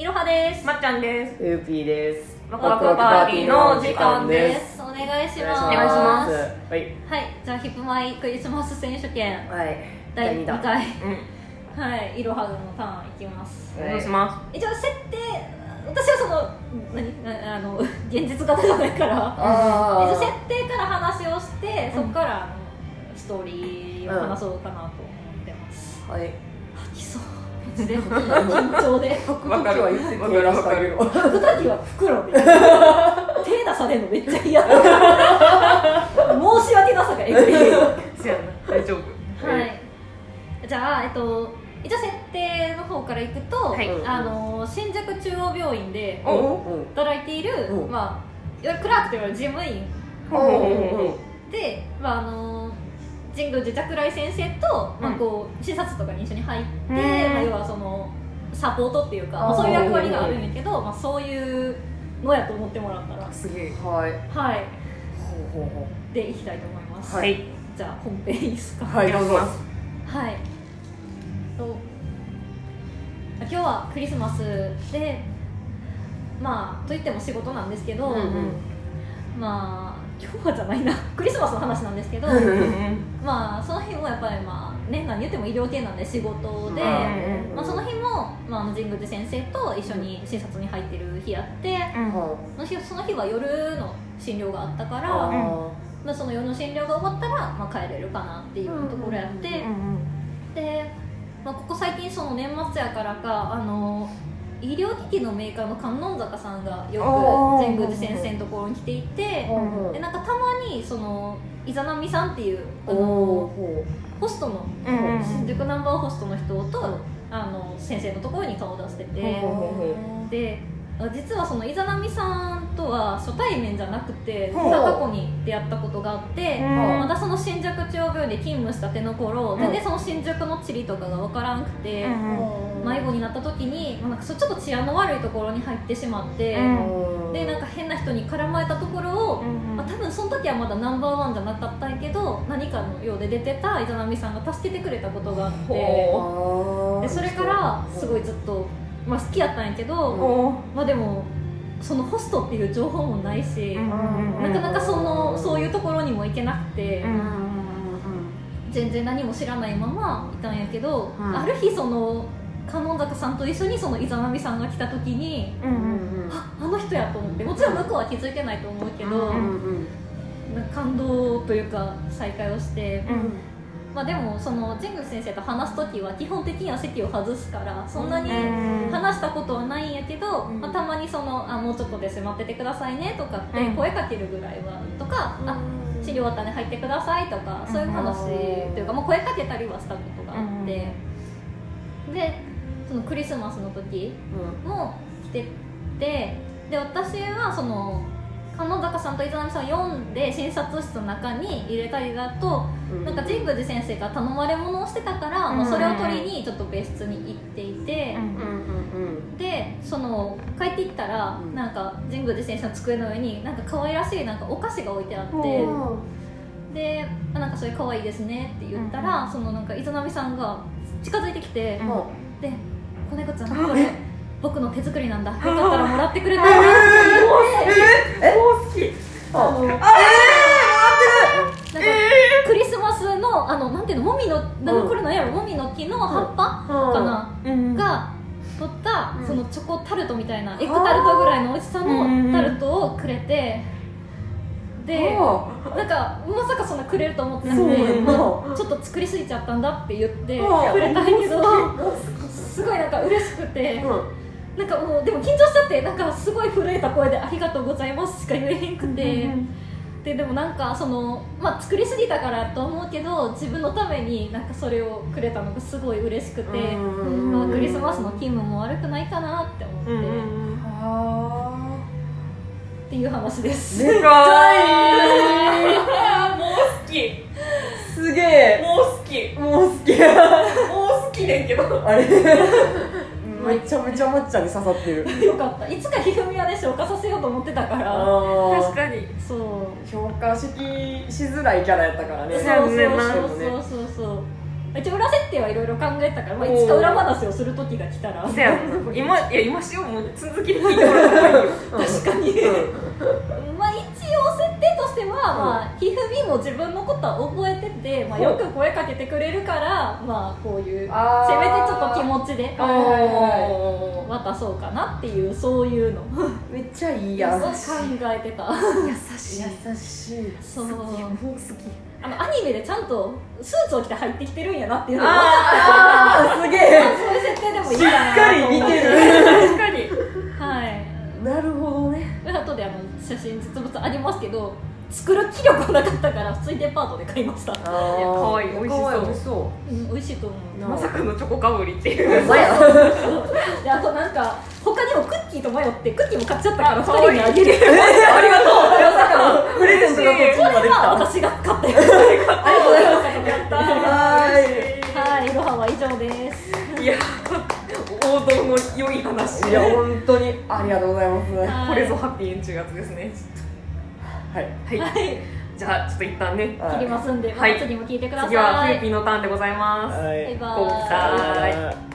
いろはです。まっちゃんです。ゆうぴーです。ワクワクパーティーの時間です。お願いしおます。お願いします。はい。はいじゃあヒップマイクリスマス選手権。はい。第2弾。回うん。はい。いろはのターンいきます。お願いしま一応設定私はその何？ああの現実型じゃないから。設ー。定から話をしてそこからあのストーリーを話そうかなと思ってます、はい。吐きそう緊張で。書くわかる。時は言って手出してあげるわ書く時は袋で手出されるのめっちゃ嫌申し訳なさがえぐい大丈夫はいじゃあえっと一応設定の方からいくと、はいあの新宿中央病院で働いている、うんまあ、いわゆるクラークといわれる事務員で、まあ、あの神宮寺着来先生と、まあ、こう診察とかに一緒に入って、うんまあ、要はそのサポートっていうか、まあ、そういう役割があるんやけど、まあ、そういうのやと思ってもらったらすげえ。はい。はい。ほうほうほでいきたいと思います、はい。じゃあ本編いいですか？うはいどうぞ。はい。と今日はクリスマスでまあといっても仕事なんですけど、うんうん。まあ今日はじゃないな。クリスマスの話なんですけど、まあその日もやっぱりまあね何言っても医療系なんで仕事で、うんまあ、その日も、まあ、あの神宮寺先生と一緒に診察に入ってる日やって、うん。はその日その日は夜の診療があったから、あまあ、その夜の診療が終わったら、まあ、帰れるかなっていうところやって、で、まあ、ここ最近その年末やからかあの医療機器のメーカーの観音坂さんがよく神宮寺先生のところに来ていてうんでなんかたまにそのイザナミさんっていうあおのおホストの新宿ナンバーホストの人と、うん。あの先生のところに顔を出してて、ほであ実はそのイザナミさんとは初対面じゃなくて過去に出会ったことがあって、うん。まだその新宿で勤務したての頃、全然その新宿の地理とかが分からんくて、迷子になった時に、まあ、なんかそちょっと治安の悪いところに入ってしまって、うん。でなんか変な人に絡まれたところを、まあ、多分その時はまだナンバーワンじゃなかったんやけど何かのようで出てたイザナミさんが助けてくれたことがあってほでそれからすごいずっと、まあ、好きやったんやけど、おまあでもそのホストっていう情報もないし、うんなかなかそのそういうところにも行けなくて、全然何も知らないままいたんやけど、うん。ある日その観音坂さんと一緒にそのイザナミさんが来た時にああの人やと思ってもちろん向こうは気づいてないと思うけど、うんなんか感動というか再会をして、うん。まあ、でもその神宮先生と話す時は基本的には席を外すからそんなにうん。話したことはないんやけど、うん。まあ、たまにそのあもうちょっとです待っててくださいねとかってうん。声かけるぐらいはとか、あ治療終わったんで入ってくださいとかそういう話というか、まあ、声かけたりはしたことがあって、でそのクリスマスの時も来ててで私はその観音坂さんと伊沢さんを読んで診察室の中に入れたりだと、なんか神宮寺先生が頼まれ物をしてたから、うん。まあ、それを取りにちょっと別室に行っていて、うん。でその帰っていったら、うん。なんか神宮寺先生の机の上になんか可愛らしいなんかお菓子が置いてあって、であなんかそれ可愛いですねって言ったら、そのなんか伊沢さんが近づいてきて、うん。で「子猫ちゃんこれ僕の手作りなんだよかったらもらってくれないか?」って言って好きあのなんかクリスマスのあのなんていうのもみのなこれ何やろもみの木の葉っぱかな、うんが取った、うんそのチョコタルトみたいなエッグタルトぐらいの美味しさのタルトをくれて、でなんかまさかそんなくれると思ってなくて、まあちょっと作りすぎちゃったんだって言ってうんくれたんやけどすごいなんか嬉しくて、なんかもうでも緊張しちゃってなんかすごい震えた声で「ありがとうございます」しか言えへんくて、ででもなんかその、まあ、作りすぎたからと思うけど自分のためになんかそれをくれたのがすごい嬉しくて、うんまあ、クリスマスの勤務も悪くないかなって思って、うんっていう話です。でか い。もう好き。すげえ。もう好き。もう好き。もう好きねんけど。あれ？めちゃめちゃまっちゃんに刺さってる。よかった。いつかひふみはね消化させようと思ってたから。あ確かに。そう。評価式しづらいキャラやったからね。そうそうそうそうそう。そうそう一応裏設定はいろいろ考えたから、まあ、いつか裏話をする時が来たら。せや。今いや今しようもう続きで聞いてもらった方がいいよ。確かに、まあ一応設定としては、まあ、ひふみも自分のことは覚えてて、まあ、よく声かけてくれるから、まあ、こういうせめてちょっと気持ちではいはいは渡そうかなっていうそういうの。めっちゃいいやん。えてた優しい。優しい。そう。好き。あのアニメでちゃんとスーツを着て入ってきてるんやなっていうのがすげえ。そういう設定でもいいしっかなかり見てる。確かに。はい。なるほどね。後であの写真実物ありますけど作る気力がなかったから普通にデパートで買いました、あいや可愛い美味しそう。可愛い美味しそう。ん、美味しいと思う。なまさかのチョコかぶりっていう。うまやであとなんか他にもクッキーと迷ってクッキーも買っちゃったから2あ可愛い。人にあげる。ありがとう。まさかのプレゼントがこっちにまで来はた。私が買ったやつ。ありがとうございます。やったははい、いろはは以上です。い。や王道の良い話。いや本当にありがとうございます。はい。これぞハッピーエンチューやつですねはい。はい、はい、じゃあちょっと一旦ね。はい。切りますんで、はい。次も聞いてください。次はフーピーのターンでございます。はい。バイバごめんなさいはい